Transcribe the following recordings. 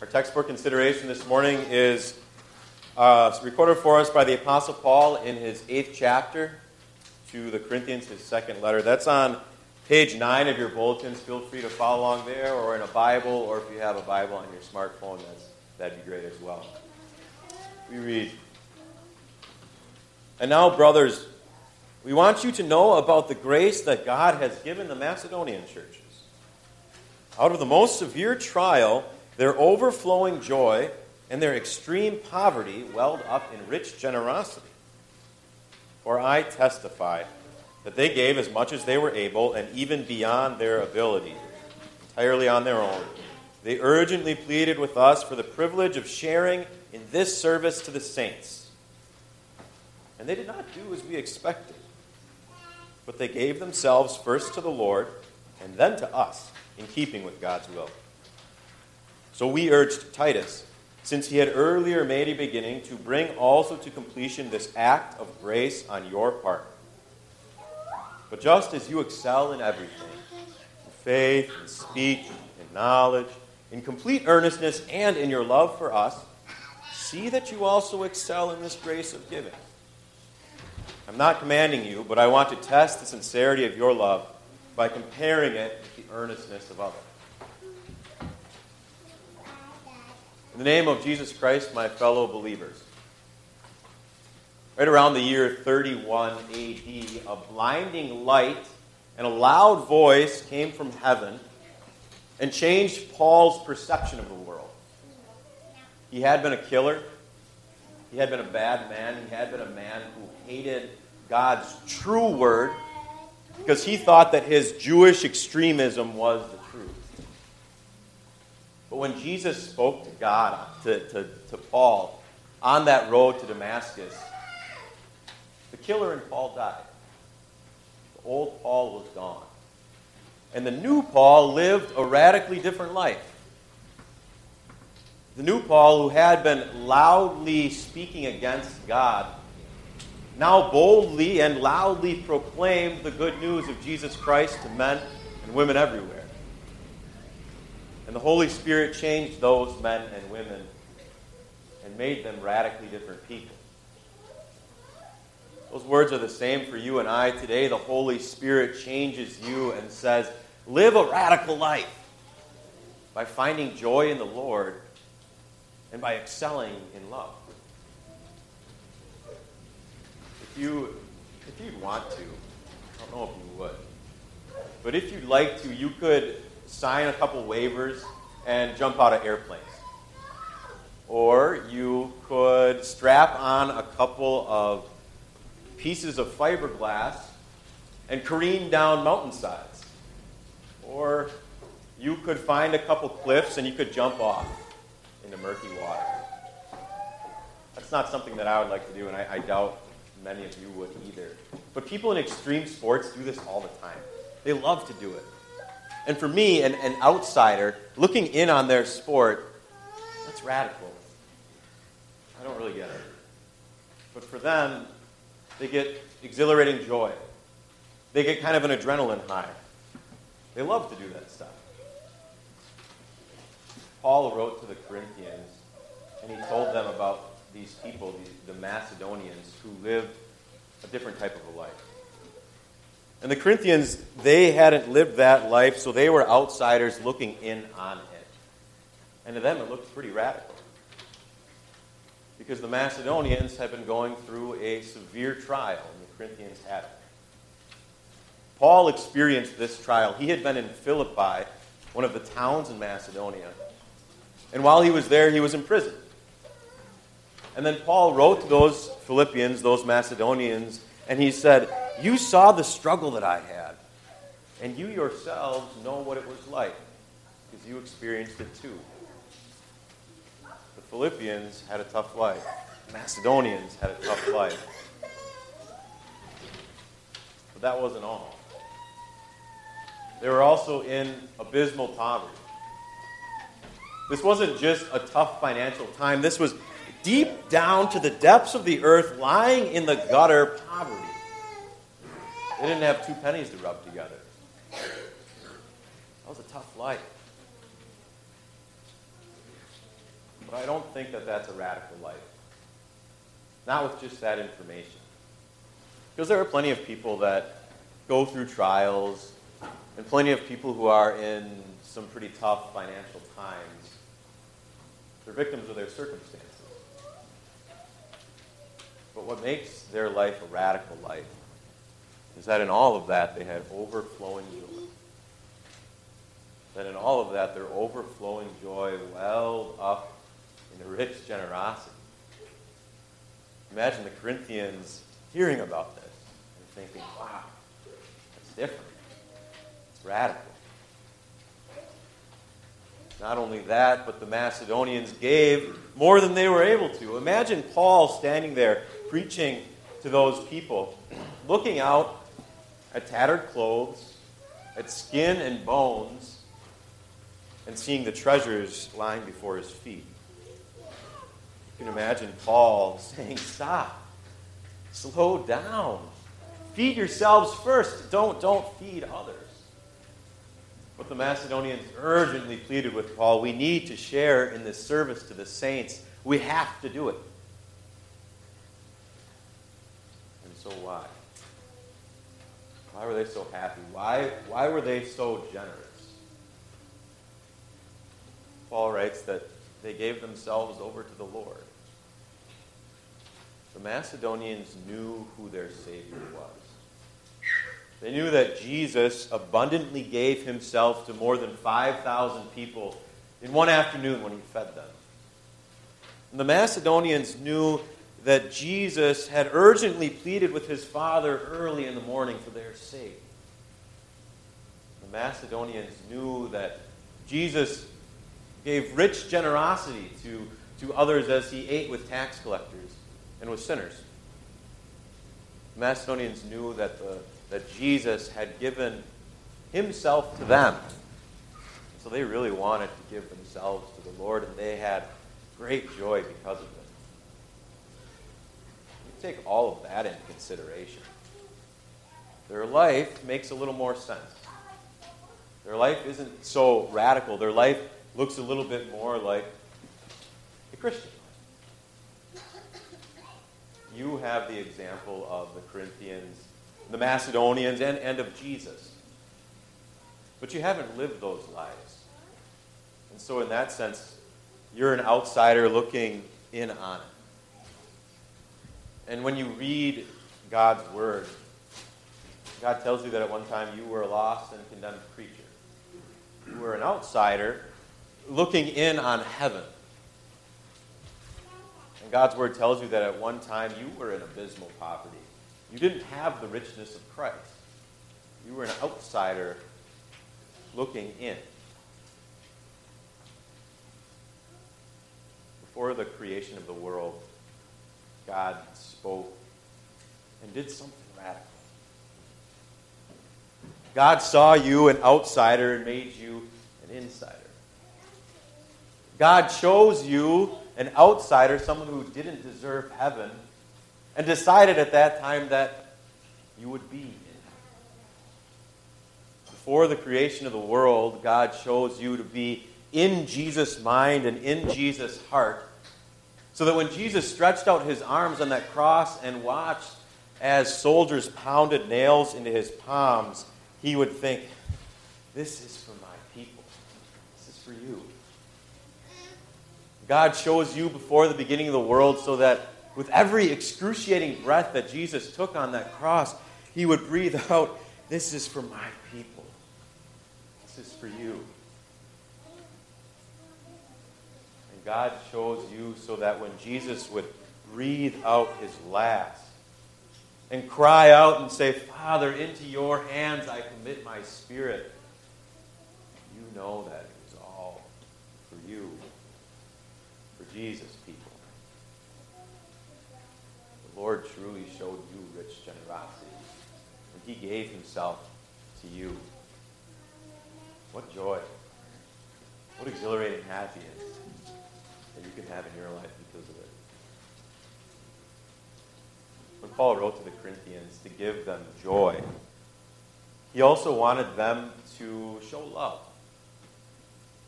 Our text for consideration this morning is uh, recorded for us by the Apostle Paul in his eighth chapter to the Corinthians, his second letter. That's on page 9 of your bulletins. Feel free to follow along there or in a Bible, or if you have a Bible on your smartphone, that's, that'd be great as well. We read And now, brothers, we want you to know about the grace that God has given the Macedonian churches. Out of the most severe trial, their overflowing joy and their extreme poverty welled up in rich generosity. For I testify that they gave as much as they were able and even beyond their ability, entirely on their own. They urgently pleaded with us for the privilege of sharing in this service to the saints. And they did not do as we expected, but they gave themselves first to the Lord and then to us, in keeping with God's will. So we urged Titus, since he had earlier made a beginning, to bring also to completion this act of grace on your part. But just as you excel in everything, in faith, in speech, in knowledge, in complete earnestness, and in your love for us, see that you also excel in this grace of giving. I'm not commanding you, but I want to test the sincerity of your love by comparing it with the earnestness of others. In the name of Jesus Christ, my fellow believers. Right around the year 31 AD, a blinding light and a loud voice came from heaven and changed Paul's perception of the world. He had been a killer, he had been a bad man, he had been a man who hated God's true word because he thought that his Jewish extremism was. But when Jesus spoke to God, to, to, to Paul, on that road to Damascus, the killer in Paul died. The old Paul was gone. And the new Paul lived a radically different life. The new Paul, who had been loudly speaking against God, now boldly and loudly proclaimed the good news of Jesus Christ to men and women everywhere. And the Holy Spirit changed those men and women and made them radically different people. Those words are the same for you and I today. The Holy Spirit changes you and says, Live a radical life by finding joy in the Lord and by excelling in love. If you if you'd want to, I don't know if you would, but if you'd like to, you could sign a couple waivers and jump out of airplanes. Or you could strap on a couple of pieces of fiberglass and careen down mountainsides. Or you could find a couple cliffs and you could jump off into murky water. That's not something that I would like to do, and I, I doubt many of you would either. But people in extreme sports do this all the time. They love to do it. And for me, an, an outsider, looking in on their sport, that's radical. I don't really get it. But for them, they get exhilarating joy. They get kind of an adrenaline high. They love to do that stuff. Paul wrote to the Corinthians, and he told them about these people, these, the Macedonians, who lived a different type of a life. And the Corinthians, they hadn't lived that life, so they were outsiders looking in on it. And to them, it looked pretty radical. Because the Macedonians had been going through a severe trial, and the Corinthians hadn't. Paul experienced this trial. He had been in Philippi, one of the towns in Macedonia. And while he was there, he was in prison. And then Paul wrote to those Philippians, those Macedonians, and he said, You saw the struggle that I had, and you yourselves know what it was like, because you experienced it too. The Philippians had a tough life, Macedonians had a tough life. But that wasn't all. They were also in abysmal poverty. This wasn't just a tough financial time. This was deep down to the depths of the earth, lying in the gutter, poverty. They didn't have two pennies to rub together. That was a tough life. But I don't think that that's a radical life. Not with just that information. Because there are plenty of people that go through trials, and plenty of people who are in some pretty tough financial times. They're victims of their circumstances. But what makes their life a radical life is that in all of that they had overflowing joy. That in all of that their overflowing joy welled up in a rich generosity. Imagine the Corinthians hearing about this and thinking, wow, that's different. It's radical. Not only that, but the Macedonians gave more than they were able to. Imagine Paul standing there preaching to those people, looking out at tattered clothes, at skin and bones, and seeing the treasures lying before his feet. You can imagine Paul saying, Stop, slow down, feed yourselves first, don't, don't feed others. But the Macedonians urgently pleaded with Paul, We need to share in this service to the saints. We have to do it. And so why? Why were they so happy? Why, why were they so generous? Paul writes that they gave themselves over to the Lord. The Macedonians knew who their Savior was. They knew that Jesus abundantly gave himself to more than 5,000 people in one afternoon when he fed them. And the Macedonians knew that Jesus had urgently pleaded with his Father early in the morning for their sake. The Macedonians knew that Jesus gave rich generosity to, to others as he ate with tax collectors and with sinners. The Macedonians knew that, the, that Jesus had given himself to them. So they really wanted to give themselves to the Lord, and they had great joy because of it take all of that into consideration, their life makes a little more sense. Their life isn't so radical. Their life looks a little bit more like a Christian You have the example of the Corinthians, the Macedonians, and, and of Jesus. But you haven't lived those lives. And so, in that sense, you're an outsider looking in on it. And when you read God's word, God tells you that at one time you were a lost and condemned creature. You were an outsider looking in on heaven. And God's word tells you that at one time you were in abysmal poverty. You didn't have the richness of Christ. You were an outsider looking in. Before the creation of the world, God spoke and did something radical. God saw you an outsider and made you an insider. God chose you an outsider, someone who didn't deserve heaven, and decided at that time that you would be. Before the creation of the world, God chose you to be in Jesus' mind and in Jesus' heart so that when Jesus stretched out his arms on that cross and watched as soldiers pounded nails into his palms, he would think, This is for my people. This is for you. God chose you before the beginning of the world so that with every excruciating breath that Jesus took on that cross, he would breathe out, This is for my people. This is for you. God chose you so that when Jesus would breathe out his last and cry out and say, Father, into your hands I commit my spirit, you know that it was all for you, for Jesus' people. The Lord truly showed you rich generosity, and he gave himself to you. What joy. What exhilarating happiness that you can have in your life because of it. When Paul wrote to the Corinthians to give them joy, he also wanted them to show love.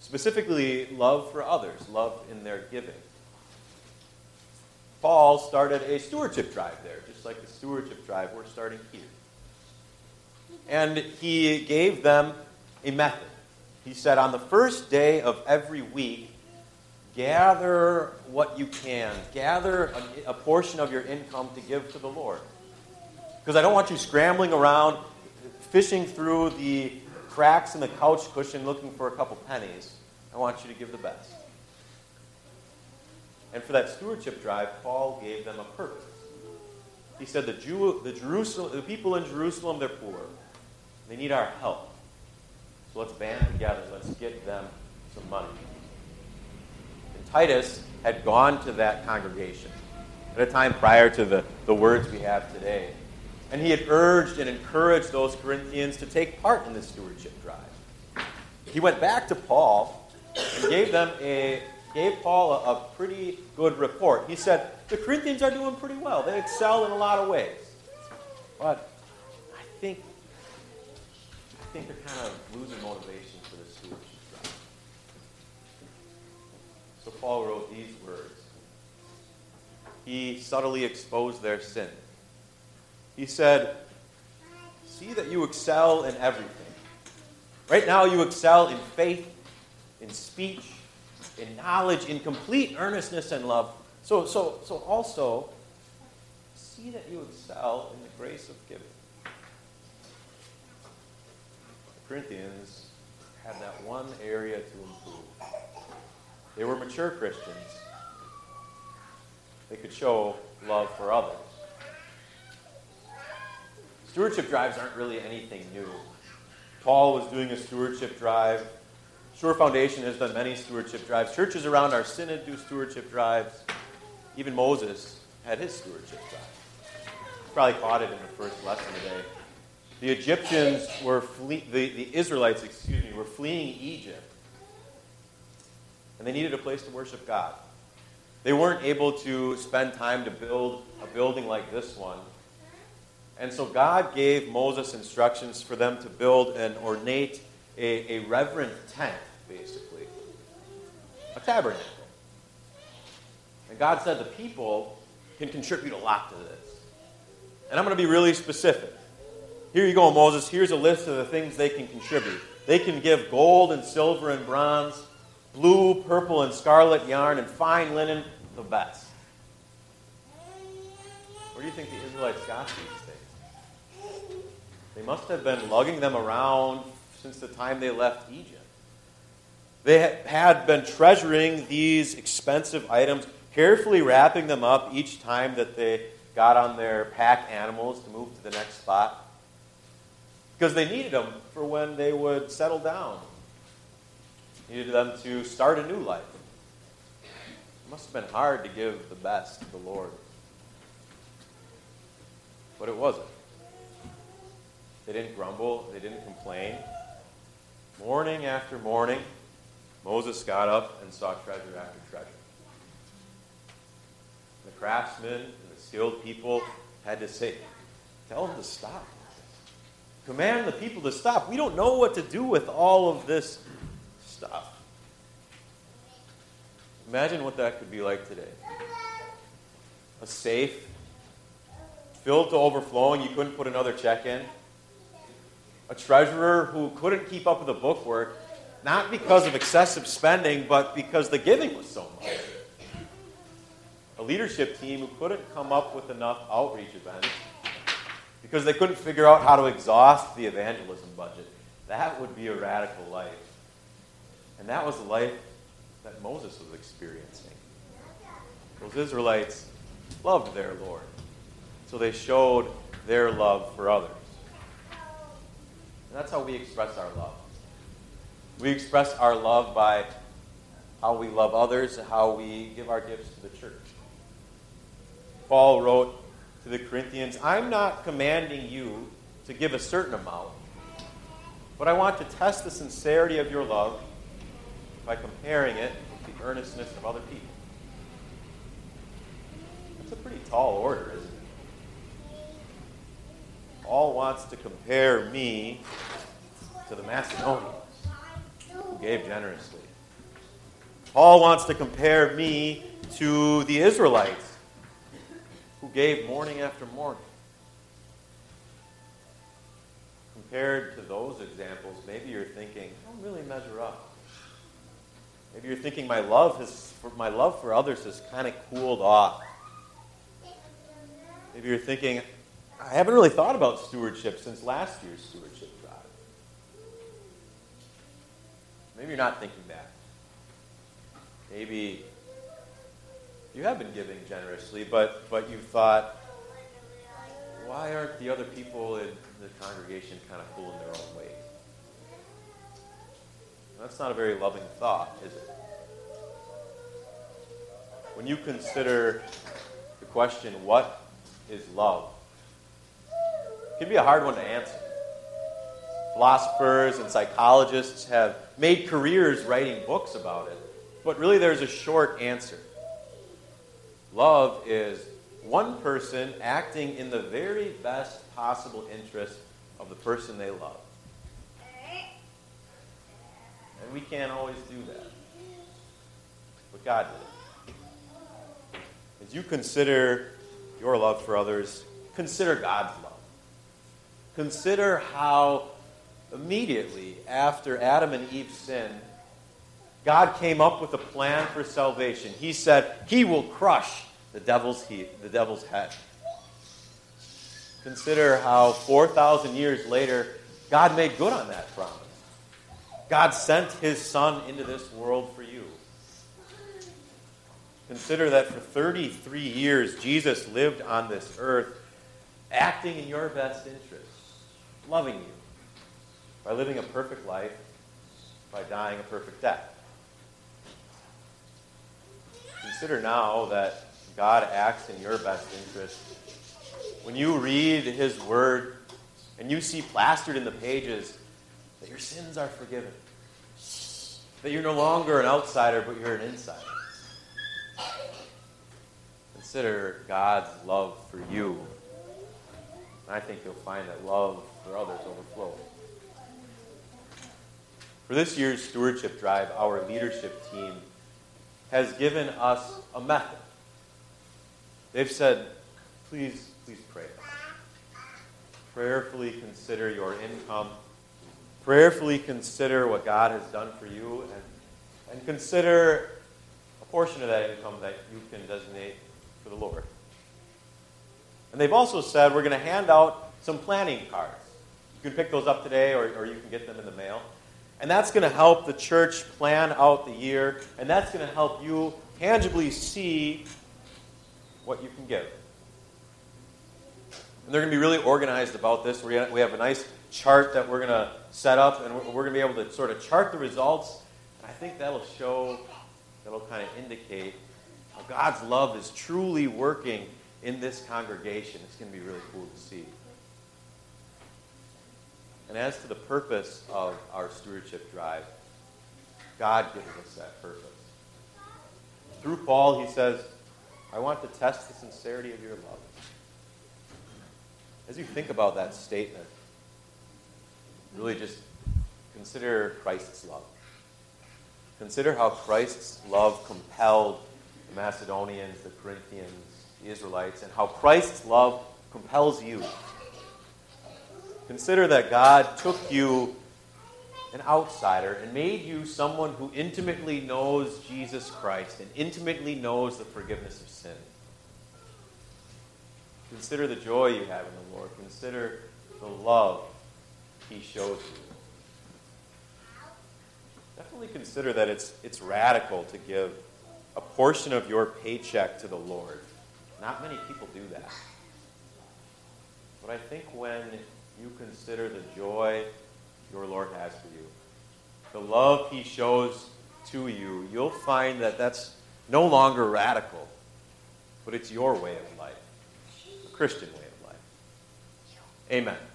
specifically love for others, love in their giving. Paul started a stewardship drive there, just like the stewardship drive we're starting here. And he gave them a method. He said, on the first day of every week, gather what you can. Gather a, a portion of your income to give to the Lord. Because I don't want you scrambling around, fishing through the cracks in the couch cushion looking for a couple pennies. I want you to give the best. And for that stewardship drive, Paul gave them a purpose. He said, the, Jew, the, Jerusalem, the people in Jerusalem, they're poor. They need our help. So let's band together. Let's get them some money. Titus had gone to that congregation at a time prior to the, the words we have today. And he had urged and encouraged those Corinthians to take part in the stewardship drive. He went back to Paul and gave them a gave Paul a, a pretty good report. He said, the Corinthians are doing pretty well. They excel in a lot of ways. But I think I think they're kind of losing motivation So Paul wrote these words. He subtly exposed their sin. He said, See that you excel in everything. Right now, you excel in faith, in speech, in knowledge, in complete earnestness and love. So, so, so also, see that you excel in the grace of giving. Corinthians had that one area to improve. They were mature Christians. They could show love for others. Stewardship drives aren't really anything new. Paul was doing a stewardship drive. Shore Foundation has done many stewardship drives. Churches around our synod do stewardship drives. Even Moses had his stewardship drive. You probably caught it in the first lesson today. The Egyptians were flee- the, the Israelites, excuse me, were fleeing Egypt. And they needed a place to worship God. They weren't able to spend time to build a building like this one and so God gave Moses instructions for them to build an ornate, a, a reverent tent, basically, a tabernacle. And God said the people can contribute a lot to this. And I'm going to be really specific. Here you go, Moses. Here's a list of the things they can contribute. They can give gold and silver and bronze, blue, purple, and scarlet yarn, and fine linen, the best. Where do you think the Israelites got these things? They must have been lugging them around since the time they left Egypt. They had been treasuring these expensive items, carefully wrapping them up each time that they got on their pack animals to move to the next spot. Because they needed them for when they would settle down. Needed them to start a new life. It must have been hard to give the best to the Lord. But it wasn't. They didn't grumble, they didn't complain. Morning after morning, Moses got up and saw treasure after treasure. The craftsmen and the skilled people had to say, Tell them to stop. Command the people to stop. We don't know what to do with all of this stuff. Imagine what that could be like today. A safe filled to overflowing, you couldn't put another check in a treasurer who couldn't keep up with the bookwork, not because of excessive spending, but because the giving was so much. A leadership team who couldn't come up with enough outreach events because they couldn't figure out how to exhaust the evangelism budget. That would be a radical life. And that was the life that Moses was experiencing. Those Israelites loved their Lord, so they showed their love for others. And that's how we express our love. We express our love by how we love others, how we give our gifts to the church. Paul wrote to the Corinthians, I'm not commanding you to give a certain amount, but I want to test the sincerity of your love by comparing it with the earnestness of other people. That's a pretty tall order, isn't it? Paul wants to compare me to the Macedonians who gave generously. Paul wants to compare me to the Israelites who gave morning after morning. Compared to those examples, maybe you're thinking, I don't really measure up. Maybe you're thinking my love has, my love for others has kind of cooled off. Maybe you're thinking, I haven't really thought about stewardship since last year's stewardship drive. Maybe you're not thinking that. Maybe you have been giving generously, but, but you thought, why aren't the other people in the congregation kind of pulling their own weight? That's not a very loving thought, is it? When you consider the question, what is love? It can be a hard one to answer. Philosophers and psychologists have made careers writing books about it, but really there's a short answer. Love is one person acting in the very best possible interest of the person they love. And we can't always do that. But God did. It. As you consider your love for others, consider God's love. Consider how immediately after Adam and Eve sinned, God came up with a plan for salvation. He said, He will crush the devil's, he- the devil's head. Consider how 4,000 years later, God made good on that promise. God sent his son into this world for you. Consider that for 33 years, Jesus lived on this earth acting in your best interest, loving you, by living a perfect life, by dying a perfect death. Consider now that God acts in your best interest. When you read his word and you see plastered in the pages that your sins are forgiven. That you're no longer an outsider, but you're an insider. Consider God's love for you. And I think you'll find that love for others overflows. For this year's stewardship drive, our leadership team has given us a method. They've said, please, please pray. Prayerfully consider your income prayerfully consider what God has done for you and, and consider a portion of that income that you can designate for the Lord. And they've also said we're going to hand out some planning cards. You can pick those up today or, or you can get them in the mail. And that's going to help the church plan out the year, and that's going to help you tangibly see what you can give. And they're going to be really organized about this. We have a nice chart that we're going to set up, and we're going to be able to sort of chart the results. And I think that'll show, that'll kind of indicate how God's love is truly working in this congregation. It's going to be really cool to see. And as to the purpose of our stewardship drive, God gives us that purpose. Through Paul, he says, I want to test the sincerity of your love. As you think about that statement, really just consider Christ's love. Consider how Christ's love compelled the Macedonians, the Corinthians, the Israelites, and how Christ's love compels you. Consider that God took you, an outsider, and made you someone who intimately knows Jesus Christ and intimately knows the forgiveness of sin. Consider the joy you have in the Lord. Consider the love he shows you. Definitely consider that it's, it's radical to give a portion of your paycheck to the Lord. Not many people do that. But I think when you consider the joy your Lord has for you, the love he shows to you, you'll find that that's no longer radical, but it's your way of life, a Christian way of life. Amen.